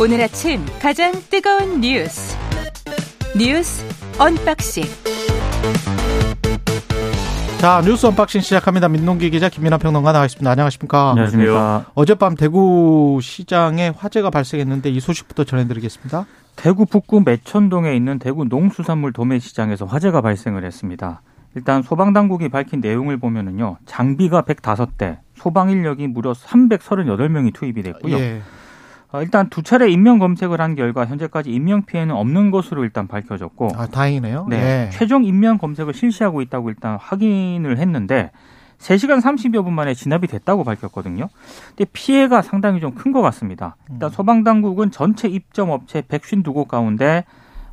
오늘 아침 가장 뜨거운 뉴스 뉴스 언박싱 자 뉴스 언박싱 시작합니다. 민동기 기자 김민아 평론가 나와 있습니다. 안녕하십니까? 안녕하십니까? 어젯밤 대구 시장에 화재가 발생했는데 이 소식부터 전해드리겠습니다. 대구 북구 매천동에 있는 대구 농수산물 도매시장에서 화재가 발생을 했습니다. 일단 소방당국이 밝힌 내용을 보면은요 장비가 105대, 소방 인력이 무려 338명이 투입이 됐고요. 예. 어, 일단 두 차례 인명 검색을 한 결과 현재까지 인명 피해는 없는 것으로 일단 밝혀졌고, 아 다행이네요. 네, 예. 최종 인명 검색을 실시하고 있다고 일단 확인을 했는데 3시간 30여 분 만에 진압이 됐다고 밝혔거든요. 근데 피해가 상당히 좀 큰 것 같습니다. 일단 음. 소방당국은 전체 입점 업체 152곳 가운데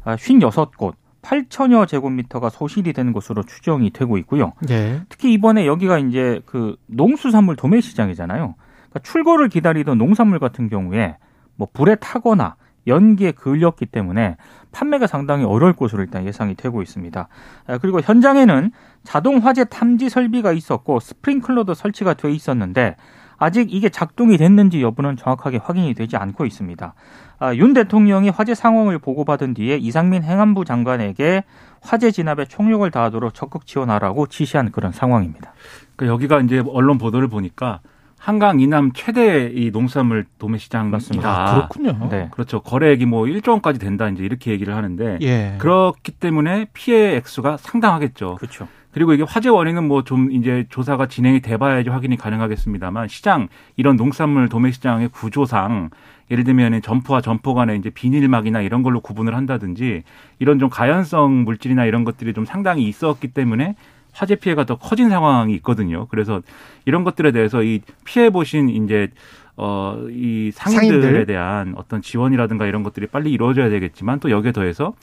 56곳, 8천여 제곱미터가 소실이 된 것으로 추정이 되고 있고요. 예. 특히 이번에 여기가 이제 그 농수산물 도매 시장이잖아요. 그러니까 출고를 기다리던 농산물 같은 경우에 뭐 불에 타거나 연기에 그을렸기 때문에 판매가 상당히 어려울 것으로 일단 예상이 되고 있습니다. 아, 그리고 현장에는 자동 화재 탐지 설비가 있었고 스프링클러도 설치가 돼 있었는데 아직 이게 작동이 됐는지 여부는 정확하게 확인이 되지 않고 있습니다. 아, 윤 대통령이 화재 상황을 보고받은 뒤에 이상민 행안부 장관에게 화재 진압에 총력을 다하도록 적극 지원하라고 지시한 그런 상황입니다. 그 여기가 이제 언론 보도를 보니까 한강 이남 최대 이 농수산물 도매 시장이다. 맞습니다. 아, 그렇군요. 네. 그렇죠. 거래액이 뭐 1조 원까지 된다 이제 이렇게 얘기를 하는데 예. 그렇기 때문에 피해 액수가 상당하겠죠. 그렇죠. 그리고 이게 화재 원인은 뭐 좀 이제 조사가 진행이 돼봐야지 확인이 가능하겠습니다만 시장 이런 농산물 도매 시장의 구조상 예를 들면 점포와 점포 간에 이제 비닐막이나 이런 걸로 구분을 한다든지 이런 좀 가연성 물질이나 이런 것들이 좀 상당히 있었기 때문에 화재 피해가 더 커진 상황이 있거든요. 그래서 이런 것들에 대해서 이 피해 보신 이제 어 이 상인들에 상인들. 대한 어떤 지원이라든가 이런 것들이 빨리 이루어져야 되겠지만 또 여기에 더해서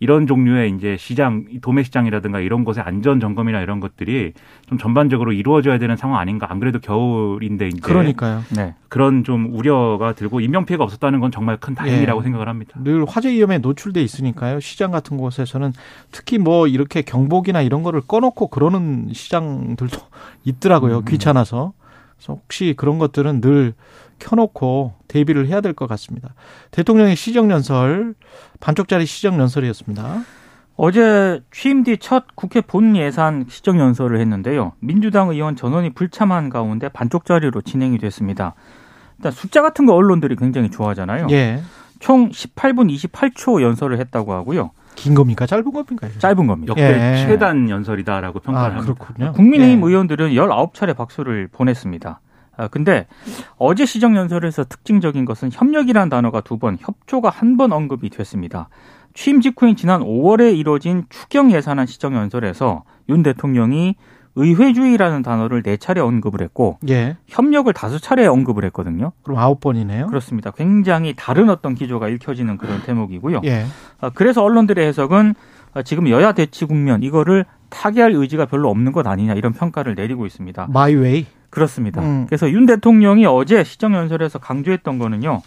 이런 종류의 이제 시장, 이 도매 시장이라든가 이런 곳의 안전 점검이나 이런 것들이 좀 전반적으로 이루어져야 되는 상황 아닌가. 안 그래도 겨울인데 이제 그러니까요. 네. 그런 좀 우려가 들고 인명 피해가 없었다는 건 정말 큰 다행이라고 예. 생각을 합니다. 늘 화재 위험에 노출돼 있으니까요. 시장 같은 곳에서는 특히 뭐 이렇게 경복이나 이런 거를 꺼놓고 그러는 시장들도 있더라고요. 음. 귀찮아서. 그래서 혹시 그런 것들은 늘 켜놓고 대비를 해야 될 것 같습니다. 대통령의 시정연설 반쪽짜리 시정연설이었습니다. 어제 취임 뒤 첫 국회 본 예산 시정 연설을 했는데요. 민주당 의원 전원이 불참한 가운데 반쪽짜리로 진행이 됐습니다. 일단 숫자 같은 거 언론들이 굉장히 좋아하잖아요. 예. 총 18분 28초 연설을 했다고 하고요. 긴 겁니까? 짧은 겁니까? 짧은 겁니다. 역대 예. 최단 연설이다라고 평가를 아, 합니다. 그렇군요. 국민의힘 예. 의원들은 19차례 박수를 보냈습니다. 아, 근데 어제 시정 연설에서 특징적인 것은 협력이라는 단어가 두 번, 협조가 한 번 언급이 됐습니다. 취임 직후인 지난 5월에 이뤄진 추경 예산안 시정 연설에서 윤 대통령이 의회주의라는 단어를 네 차례 언급을 했고 예. 협력을 다섯 차례 언급을 했거든요. 그럼 아홉 번이네요. 그렇습니다. 굉장히 다른 어떤 기조가 읽혀지는 그런 대목이고요. 예. 아, 그래서 언론들의 해석은 아, 지금 여야 대치 국면 이거를 타개할 의지가 별로 없는 것 아니냐 이런 평가를 내리고 있습니다. 마이웨이. 그렇습니다. 음. 그래서 윤 대통령이 어제 시정연설에서 강조했던 거는요.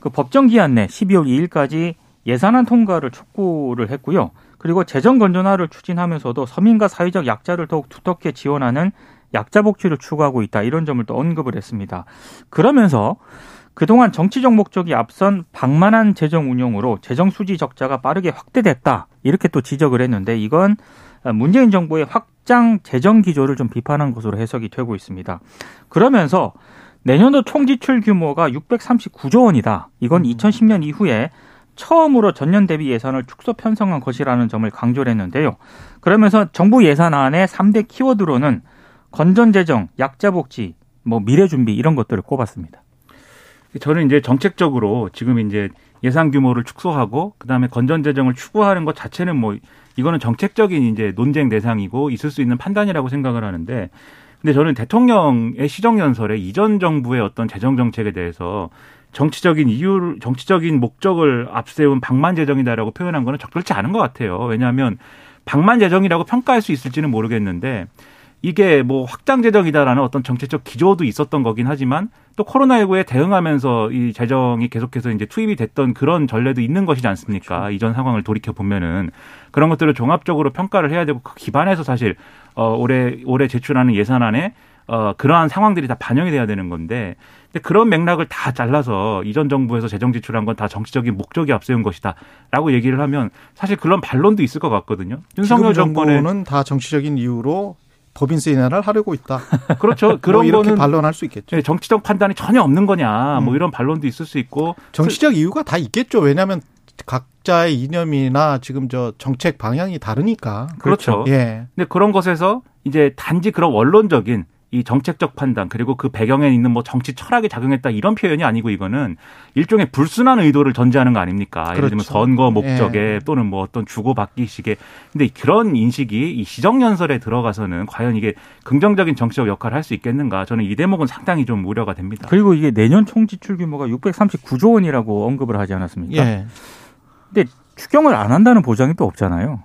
그 법정 기한 내 12월 2일까지 예산안 통과를 촉구를 했고요. 그리고 재정 건전화를 추진하면서도 서민과 사회적 약자를 더욱 두텁게 지원하는 약자 복지를 추구하고 있다. 이런 점을 또 언급을 했습니다. 그러면서 그동안 정치적 목적이 앞선 방만한 재정 운용으로 재정 수지 적자가 빠르게 확대됐다. 이렇게 또 지적을 했는데 이건 문재인 정부의 확 장 재정 기조를 좀 비판한 것으로 해석이 되고 있습니다. 그러면서 내년도 총 지출 규모가 639조 원이다. 이건 2010년 이후에 처음으로 전년 대비 예산을 축소 편성한 것이라는 점을 강조를 했는데요. 그러면서 정부 예산안의 3대 키워드로는 건전재정, 약자복지, 뭐 미래준비 이런 것들을 꼽았습니다. 저는 이제 정책적으로 지금 이제 예산 규모를 축소하고 그다음에 건전 재정을 추구하는 것 자체는 뭐 이거는 정책적인 이제 논쟁 대상이고 있을 수 있는 판단이라고 생각을 하는데 근데 저는 대통령의 시정 연설에 이전 정부의 어떤 재정 정책에 대해서 정치적인 이유, 정치적인 목적을 앞세운 방만 재정이다라고 표현한 거는 적절치 않은 것 같아요. 왜냐하면 방만 재정이라고 평가할 수 있을지는 모르겠는데 이게 뭐 확장 재정이다라는 어떤 정책적 기조도 있었던 거긴 하지만 또 코로나19에 대응하면서 이 재정이 계속해서 이제 투입이 됐던 그런 전례도 있는 것이지 않습니까? 이전 상황을 돌이켜 보면은 그런 것들을 종합적으로 평가를 해야 되고 그 기반에서 사실 어 올해 올해 제출하는 예산안에 어 그러한 상황들이 다 반영이 돼야 되는 건데 근데 그런 맥락을 다 잘라서 이전 정부에서 재정 지출한 건 다 정치적인 목적이 앞세운 것이다라고 얘기를 하면 사실 그런 반론도 있을 것 같거든요. 윤석열 정부는 다 정치적인 이유로 법인세 인하를 하려고 있다. 그렇죠. 그런 뭐 이렇게 거는 반론할 수 있겠죠. 네, 정치적 판단이 전혀 없는 거냐. 뭐 음. 이런 반론도 있을 수 있고 정치적 이유가 다 있겠죠. 왜냐하면 각자의 이념이나 지금 저 정책 방향이 다르니까. 그렇죠. 예. 근데 그런 것에서 이제 단지 그런 원론적인 이 정책적 판단 그리고 그 배경에 있는 뭐 정치 철학이 작용했다 이런 표현이 아니고 이거는 일종의 불순한 의도를 전제하는 거 아닙니까? 예를 들면 그렇죠. 선거 목적에 예. 또는 뭐 어떤 주고받기식의 근데 그런 인식이 이 시정연설에 들어가서는 과연 이게 긍정적인 정치적 역할을 할 수 있겠는가? 저는 이 대목은 상당히 좀 우려가 됩니다. 그리고 이게 내년 총 지출 규모가 639조 원이라고 언급을 하지 않았습니까? 예. 근데 추경을 안 한다는 보장이 또 없잖아요.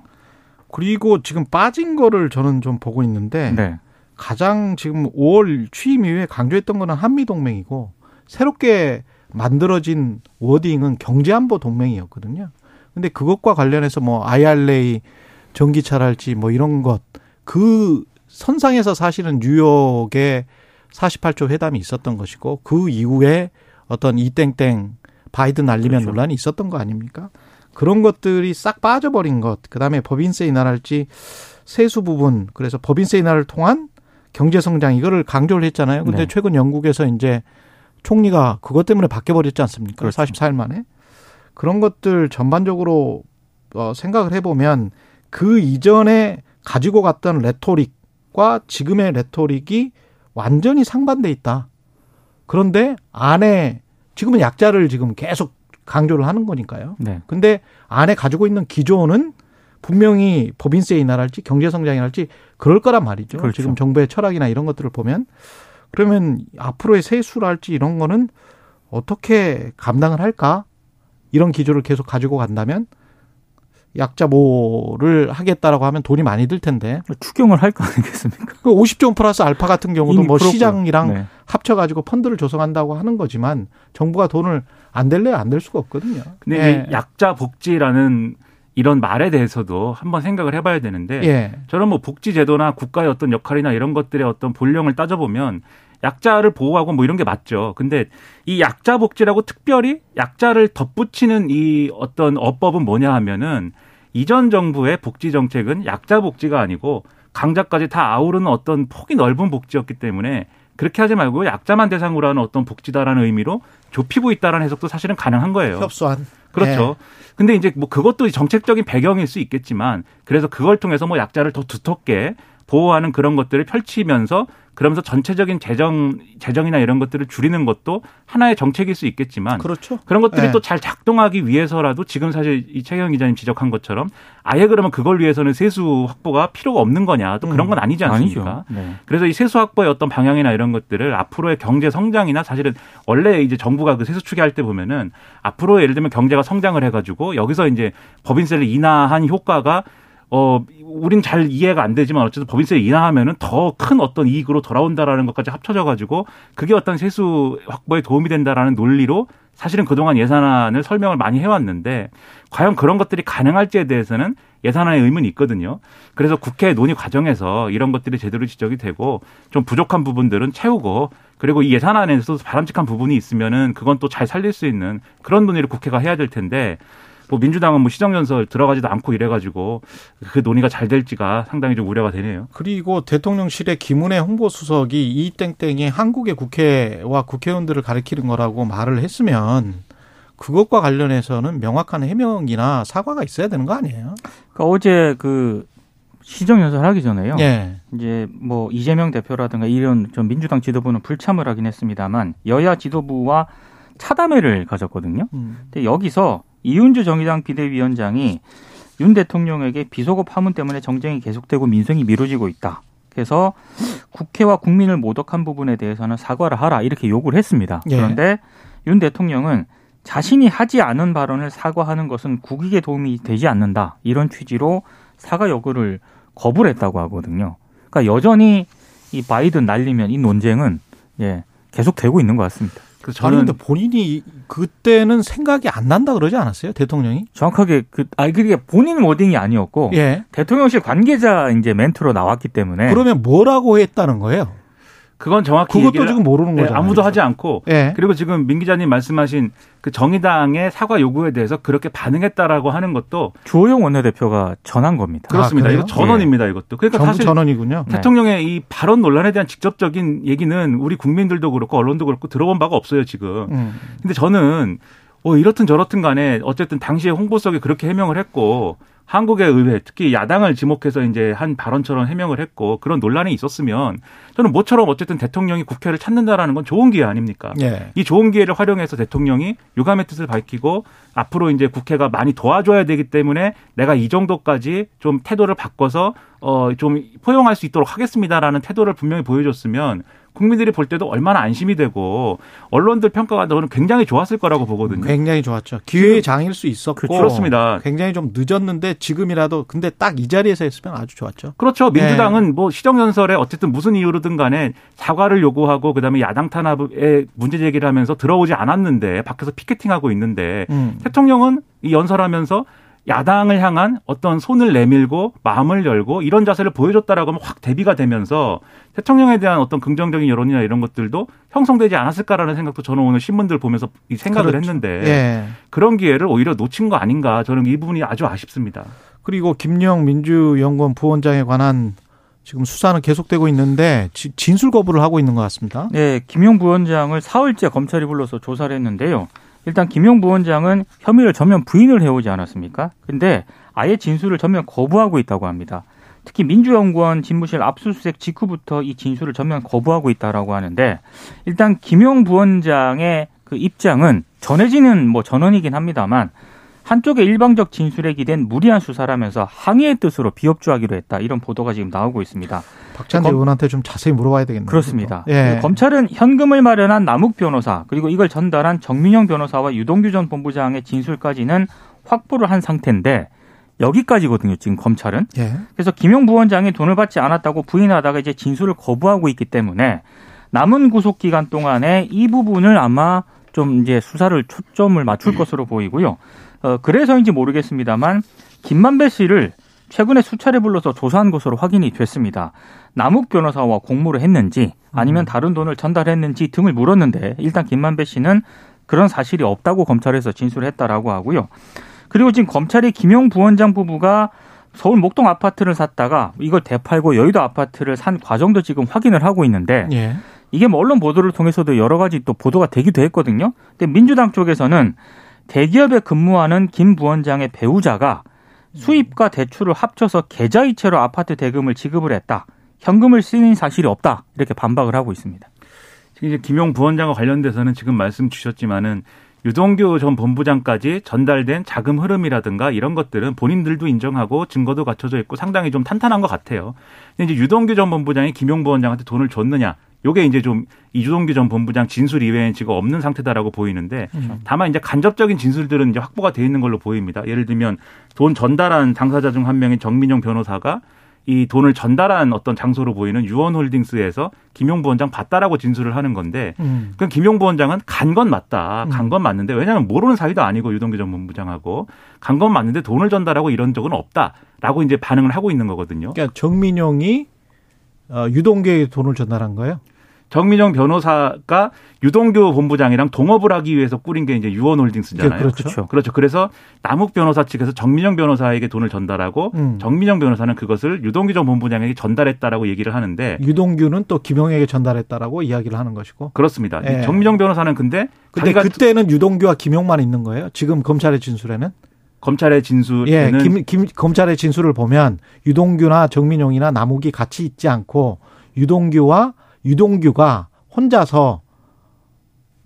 그리고 지금 빠진 거를 저는 좀 보고 있는데 네. 가장 지금 5월 취임 이후에 강조했던 거는 한미 동맹이고 새롭게 만들어진 워딩은 경제안보 동맹이었거든요. 근데 그것과 관련해서 뭐 IRA 전기차랄지 뭐 이런 것 그 선상에서 사실은 뉴욕에 48조 회담이 있었던 것이고 그 이후에 어떤 이땡땡 바이든 날리면 그렇죠. 논란이 있었던 거 아닙니까? 그런 것들이 싹 빠져버린 것, 그 다음에 법인세 인하랄지 세수 부분, 그래서 법인세 인하를 통한 경제 성장 이거를 강조를 했잖아요. 근데 네. 최근 영국에서 이제 총리가 그것 때문에 바뀌어 버렸지 않습니까? 그렇죠. 44일 만에. 그런 것들 전반적으로 어, 생각을 해 보면 그 이전에 가지고 갔던 레토릭과 지금의 레토릭이 완전히 상반돼 있다. 그런데 안에 지금은 약자를 지금 계속 강조를 하는 거니까요. 네. 근데 안에 가지고 있는 기조는 분명히 법인세 인하랄지 경제 성장이랄지 그럴 거란 말이죠. 그렇죠. 지금 정부의 철학이나 이런 것들을 보면 그러면 앞으로의 세수랄지 이런 거는 어떻게 감당을 할까? 이런 기조를 계속 가지고 간다면 약자보를 하겠다라고 하면 돈이 많이 들 텐데 추경을 할 거 아니겠습니까? 그 50조 플러스 알파 같은 경우도 뭐 풀었고요. 시장이랑 네. 합쳐가지고 펀드를 조성한다고 하는 거지만 정부가 돈을 안 댈래 안될 수가 없거든요. 근데 예. 이제 약자 복지라는 이런 말에 대해서도 한번 생각을 해봐야 되는데 예. 저는 뭐 복지 제도나 국가의 어떤 역할이나 이런 것들의 어떤 본령을 따져보면 약자를 보호하고 뭐 이런 게 맞죠. 근데 이 약자 복지라고 특별히 약자를 덧붙이는 이 어떤 어법은 뭐냐 하면은 이전 정부의 복지 정책은 약자 복지가 아니고 강자까지 다 아우르는 어떤 폭이 넓은 복지였기 때문에 그렇게 하지 말고 약자만 대상으로 하는 어떤 복지다라는 의미로 좁히고 있다라는 해석도 사실은 가능한 거예요. 협소한. 그렇죠. 근데 이제 뭐 그것도 정책적인 배경일 수 있겠지만 그래서 그걸 통해서 뭐 약자를 더 두텁게 보호하는 그런 것들을 펼치면서 그러면서 전체적인 재정 재정이나 이런 것들을 줄이는 것도 하나의 정책일 수 있겠지만 그렇죠. 그런 것들이 네. 또잘 작동하기 위해서라도 지금 사실 이 최경 기자님 지적한 것처럼 아예 그러면 그걸 위해서는 세수 확보가 필요가 없는 거냐 또 그런 건 아니지 않습니까? 아니죠. 네. 그래서 이 세수 확보의 어떤 방향이나 이런 것들을 앞으로의 경제 성장이나 사실은 원래 이제 정부가 그 세수 추계할 때 보면은 앞으로 예를 들면 경제가 성장을 해가지고 여기서 이제 법인세를 인하한 효과가 어 우린 잘 이해가 안 되지만 어쨌든 법인세를 인하하면은 더 큰 어떤 이익으로 돌아온다라는 것까지 합쳐져 가지고 그게 어떤 세수 확보에 도움이 된다라는 논리로 사실은 그동안 예산안을 설명을 많이 해왔는데 과연 그런 것들이 가능할지에 대해서는 예산안에 의문이 있거든요. 그래서 국회 논의 과정에서 이런 것들이 제대로 지적이 되고 좀 부족한 부분들은 채우고 그리고 이 예산안에서도 바람직한 부분이 있으면은 그건 또 잘 살릴 수 있는 그런 논의를 국회가 해야 될 텐데 뭐 민주당은 뭐 시정연설 들어가지도 않고 이래가지고 그 논의가 잘 될지가 상당히 좀 우려가 되네요. 그리고 대통령실의 김은혜 홍보수석이 이 땡땡이 한국의 국회와 국회의원들을 가리키는 거라고 말을 했으면 그것과 관련해서는 명확한 해명이나 사과가 있어야 되는 거 아니에요? 그러니까 어제 그 시정 연설 하기 전에요. 예. 이제 뭐 이재명 대표라든가 이런 좀 민주당 지도부는 불참을 하긴 했습니다만 여야 지도부와 차담회를 가졌거든요. 음. 근데 여기서 이윤주 정의당 비대위원장이 윤 대통령에게 비속어 파문 때문에 정쟁이 계속되고 민생이 미뤄지고 있다. 그래서 국회와 국민을 모독한 부분에 대해서는 사과를 하라 이렇게 요구를 했습니다. 예. 그런데 윤 대통령은 자신이 하지 않은 발언을 사과하는 것은 국익에 도움이 되지 않는다 이런 취지로 사과 요구를 거부를 했다고 하거든요. 그러니까 여전히 이 바이든 날리면 이 논쟁은 예 계속 되고 있는 것 같습니다. 아니 저는 근데 본인이 그때는 생각이 안 난다 그러지 않았어요 대통령이? 정확하게 그 아니 그게 본인 워딩이 아니었고 예. 대통령실 관계자 이제 멘트로 나왔기 때문에 그러면 뭐라고 했다는 거예요? 그건 정확히 그것도 얘기를 지금 모르는 네, 거잖아요. 아무도 하지 않고 예. 그리고 지금 민 기자님 말씀하신 그 정의당의 사과 요구에 대해서 그렇게 반응했다라고 하는 것도 주호영 원내대표가 전한 겁니다. 그렇습니다. 그래요? 이거 전원입니다. 이것도. 그러니까 전부 사실 전원이군요. 네. 대통령의 이 발언 논란에 대한 직접적인 얘기는 우리 국민들도 그렇고 언론도 그렇고 들어본 바가 없어요 지금. 음. 근데 저는 뭐 이렇든 저렇든 간에 어쨌든 당시에 홍보석에 그렇게 해명을 했고 한국의 의회 특히 야당을 지목해서 이제 한 발언처럼 해명을 했고 그런 논란이 있었으면 저는 모처럼 어쨌든 대통령이 국회를 찾는다라는 건 좋은 기회 아닙니까? 예. 이 좋은 기회를 활용해서 대통령이 유감의 뜻을 밝히고 앞으로 이제 국회가 많이 도와줘야 되기 때문에 내가 이 정도까지 좀 태도를 바꿔서 어 좀 포용할 수 있도록 하겠습니다라는 태도를 분명히 보여줬으면 국민들이 볼 때도 얼마나 안심이 되고 언론들 평가가 저는 굉장히 좋았을 거라고 보거든요. 굉장히 좋았죠. 기회의 장일 수 있었고 그렇습니다. 굉장히 좀 늦었는데 지금이라도 근데 딱 이 자리에서 했으면 아주 좋았죠. 그렇죠. 네. 민주당은 뭐 시정연설에 어쨌든 무슨 이유로든 간에 사과를 요구하고 그다음에 야당 탄압에 문제 제기를 하면서 들어오지 않았는데 밖에서 피켓팅하고 있는데 음. 대통령은 이 연설하면서 야당을 향한 어떤 손을 내밀고 마음을 열고 이런 자세를 보여줬다라고 하면 확 대비가 되면서 대통령에 대한 어떤 긍정적인 여론이나 이런 것들도 형성되지 않았을까라는 생각도 저는 오늘 신문들 보면서 이 생각을 그렇죠. 했는데 예. 그런 기회를 오히려 놓친 거 아닌가 저는 이 부분이 아주 아쉽습니다. 그리고 김영 민주연구원 부원장에 관한 지금 수사는 계속되고 있는데 지- 진술 거부를 하고 있는 것 같습니다. 네, 김용 부원장을 사흘째 검찰이 불러서 조사를 했는데요. 일단 김용 부원장은 혐의를 전면 부인을 해오지 않았습니까? 근데 아예 진술을 전면 거부하고 있다고 합니다. 특히 민주연구원 집무실 압수수색 직후부터 이 진술을 전면 거부하고 있다라고 하는데 일단 김용 부원장의 그 입장은 전해지는 뭐 전원이긴 합니다만 한쪽의 일방적 진술에 기댄 무리한 수사라면서 항의의 뜻으로 비협조하기로 했다 이런 보도가 지금 나오고 있습니다. 박찬대 검- 의원한테 좀 자세히 물어봐야 되겠네요. 그렇습니다. 예. 검찰은 현금을 마련한 남욱 변호사 그리고 이걸 전달한 정민영 변호사와 유동규 전 본부장의 진술까지는 확보를 한 상태인데 여기까지거든요. 지금 검찰은. 예. 그래서 김용 부원장이 돈을 받지 않았다고 부인하다가 이제 진술을 거부하고 있기 때문에 남은 구속 기간 동안에 이 부분을 아마 좀 이제 수사를 초점을 맞출 것으로 보이고요. 어, 그래서인지 모르겠습니다만 김만배 씨를 최근에 수차례 불러서 조사한 것으로 확인이 됐습니다. 남욱 변호사와 공모를 했는지 아니면 다른 돈을 전달했는지 등을 물었는데 일단 김만배 씨는 그런 사실이 없다고 검찰에서 진술했다라고 하고요. 그리고 지금 검찰이 김용 부원장 부부가 서울 목동 아파트를 샀다가 이걸 되팔고 여의도 아파트를 산 과정도 지금 확인을 하고 있는데 예. 이게 뭐 언론 보도를 통해서도 여러 가지 또 보도가 되기도 했거든요. 근데 민주당 쪽에서는 대기업에 근무하는 김 부원장의 배우자가 수입과 대출을 합쳐서 계좌이체로 아파트 대금을 지급을 했다. 현금을 쓰인 사실이 없다. 이렇게 반박을 하고 있습니다. 지금 이제 김용 부원장과 관련돼서는 지금 말씀 주셨지만은 유동규 전 본부장까지 전달된 자금 흐름이라든가 이런 것들은 본인들도 인정하고 증거도 갖춰져 있고 상당히 좀 탄탄한 것 같아요. 근데 이제 유동규 전 본부장이 김용 부원장한테 돈을 줬느냐? 요게 이제 좀 이주동규 전 본부장 진술 이외엔 지금 없는 상태다라고 보이는데 다만 이제 간접적인 진술들은 이제 확보가 돼 있는 걸로 보입니다. 예를 들면 돈 전달한 당사자 중 한 명인 정민용 변호사가 이 돈을 전달한 어떤 장소로 보이는 유원홀딩스에서 김용 부원장 봤다라고 진술을 하는 건데 음. 그럼 김용 부원장은 간 건 맞다. 간 건 맞는데 왜냐하면 모르는 사이도 아니고 유동규 전 본부장하고 간 건 맞는데 돈을 전달하고 이런 적은 없다라고 이제 반응을 하고 있는 거거든요. 그러니까 정민용이 어, 유동규에게 돈을 전달한 거예요. 정민영 변호사가 유동규 본부장이랑 동업을 하기 위해서 꾸린 게 이제 유원홀딩스잖아요. 예, 그렇죠. 그렇죠. 그래서 남욱 변호사 측에서 정민영 변호사에게 돈을 전달하고 음. 정민영 변호사는 그것을 유동규 전 본부장에게 전달했다라고 얘기를 하는데 유동규는 또 김용에게 전달했다라고 이야기를 하는 것이고. 그렇습니다. 예. 정민영 변호사는 근데 근데 그때는 유동규와 김용만 있는 거예요. 지금 검찰의 진술에는. 검찰의 예, 진술에는 김, 김, 검찰의 진술을 보면 유동규나 정민용이나 남욱이 같이 있지 않고 유동규와 유동규가 혼자서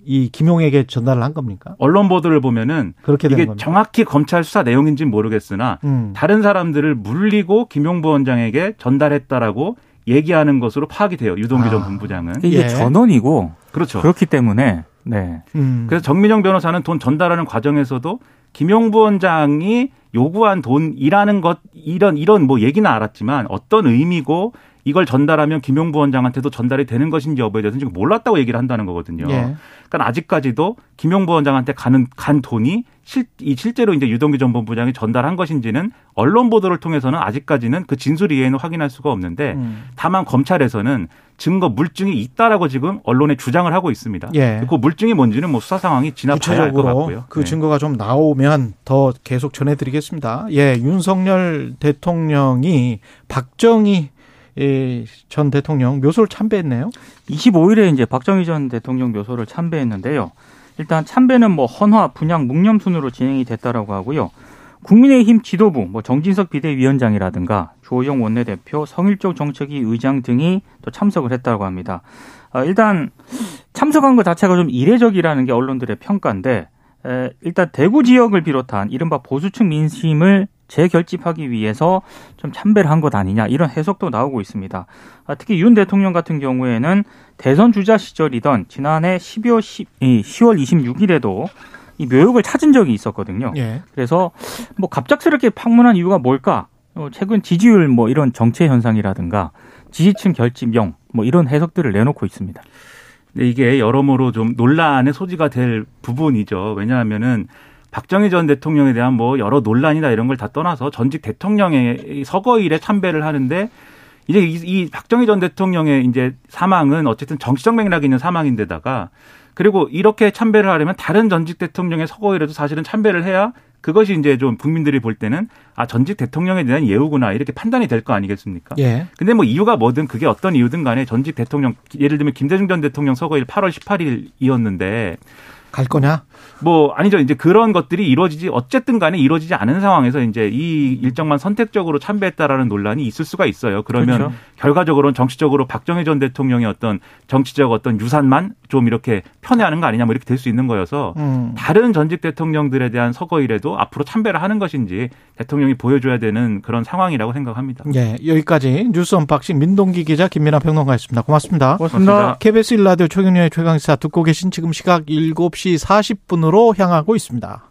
이 김용에게 전달을 한 겁니까? 언론 보도를 보면은 그렇게 된 이게 겁니다. 정확히 검찰 수사 내용인지는 모르겠으나 음. 다른 사람들을 물리고 김용 부 원장에게 전달했다라고 얘기하는 것으로 파악이 돼요. 유동규 전 아. 본부장은. 이게 예. 전원이고 그렇죠. 그렇기 때문에 네. 음. 그래서 정민영 변호사는 돈 전달하는 과정에서도 김용부 원장이 요구한 돈이라는 것 이런 이런 뭐 얘기는 알았지만 어떤 의미고 이걸 전달하면 김용 부 원장한테도 전달이 되는 것인지 여부에 대해서는 지금 몰랐다고 얘기를 한다는 거거든요. 예. 그러니까 아직까지도 김용 부 원장한테 가는 간 돈이 실, 이 실제로 이제 유동규 전 본부장이 전달한 것인지는 언론 보도를 통해서는 아직까지는 그 진술 이외에는 확인할 수가 없는데 음. 다만 검찰에서는 증거 물증이 있다라고 지금 언론에 주장을 하고 있습니다. 예. 그 물증이 뭔지는 뭐 수사 상황이 지나봐야 알 것 같고요. 그 네. 증거가 좀 나오면 더 계속 전해드리겠습니다. 예, 윤석열 대통령이 박정희 예, 전 대통령 묘소를 참배했네요. 25일에 이제 박정희 전 대통령 묘소를 참배했는데요. 일단 참배는 뭐 헌화, 분양, 묵념 순으로 진행이 됐다라고 하고요. 국민의힘 지도부, 뭐 정진석 비대위원장이라든가 조영 원내대표, 성일종 정책위 의장 등이 또 참석을 했다고 합니다. 아, 일단 참석한 것 자체가 좀 이례적이라는 게 언론들의 평가인데 에, 일단 대구 지역을 비롯한 이른바 보수층 민심을 재결집하기 위해서 좀 참배를 한 것 아니냐 이런 해석도 나오고 있습니다. 아, 특히 윤 대통령 같은 경우에는 대선 주자 시절이던 지난해 12월 10, 이 10월 26일에도 이 묘역을 찾은 적이 있었거든요. 예. 그래서 뭐 갑작스럽게 방문한 이유가 뭘까? 어, 최근 지지율 뭐 이런 정체 현상이라든가 지지층 결집용 뭐 이런 해석들을 내놓고 있습니다. 근데 이게 여러모로 좀 논란의 소지가 될 부분이죠. 왜냐하면은 박정희 전 대통령에 대한 뭐 여러 논란이나 이런 걸 다 떠나서 전직 대통령의 서거일에 참배를 하는데 이제 이, 이 박정희 전 대통령의 이제 사망은 어쨌든 정치적 맥락이 있는 사망인데다가 그리고 이렇게 참배를 하려면 다른 전직 대통령의 서거일에도 사실은 참배를 해야 그것이 이제 좀 국민들이 볼 때는 아 전직 대통령에 대한 예우구나 이렇게 판단이 될 거 아니겠습니까? 예. 근데 뭐 이유가 뭐든 그게 어떤 이유든 간에 전직 대통령 예를 들면 김대중 전 대통령 서거일 8월 18일이었는데 갈 거냐? 뭐 아니죠 이제 그런 것들이 이루어지지 어쨌든 간에 이루어지지 않은 상황에서 이제 이 일정만 선택적으로 참배했다라는 논란이 있을 수가 있어요. 그러면 그렇죠. 결과적으로는 정치적으로 박정희 전 대통령의 어떤 정치적 어떤 유산만 좀 이렇게 편애하는 거 아니냐 뭐 이렇게 될 수 있는 거여서 음. 다른 전직 대통령들에 대한 서거일에도 앞으로 참배를 하는 것인지 대통령이 보여줘야 되는 그런 상황이라고 생각합니다. 예, 여기까지 뉴스 언박싱 민동기 기자 김민아 평론가였습니다. 고맙습니다. 고맙습니다. KBS 일라디오 최경영의 최강시사 듣고 계신 지금 시각 7시 40분으로 향하고 있습니다.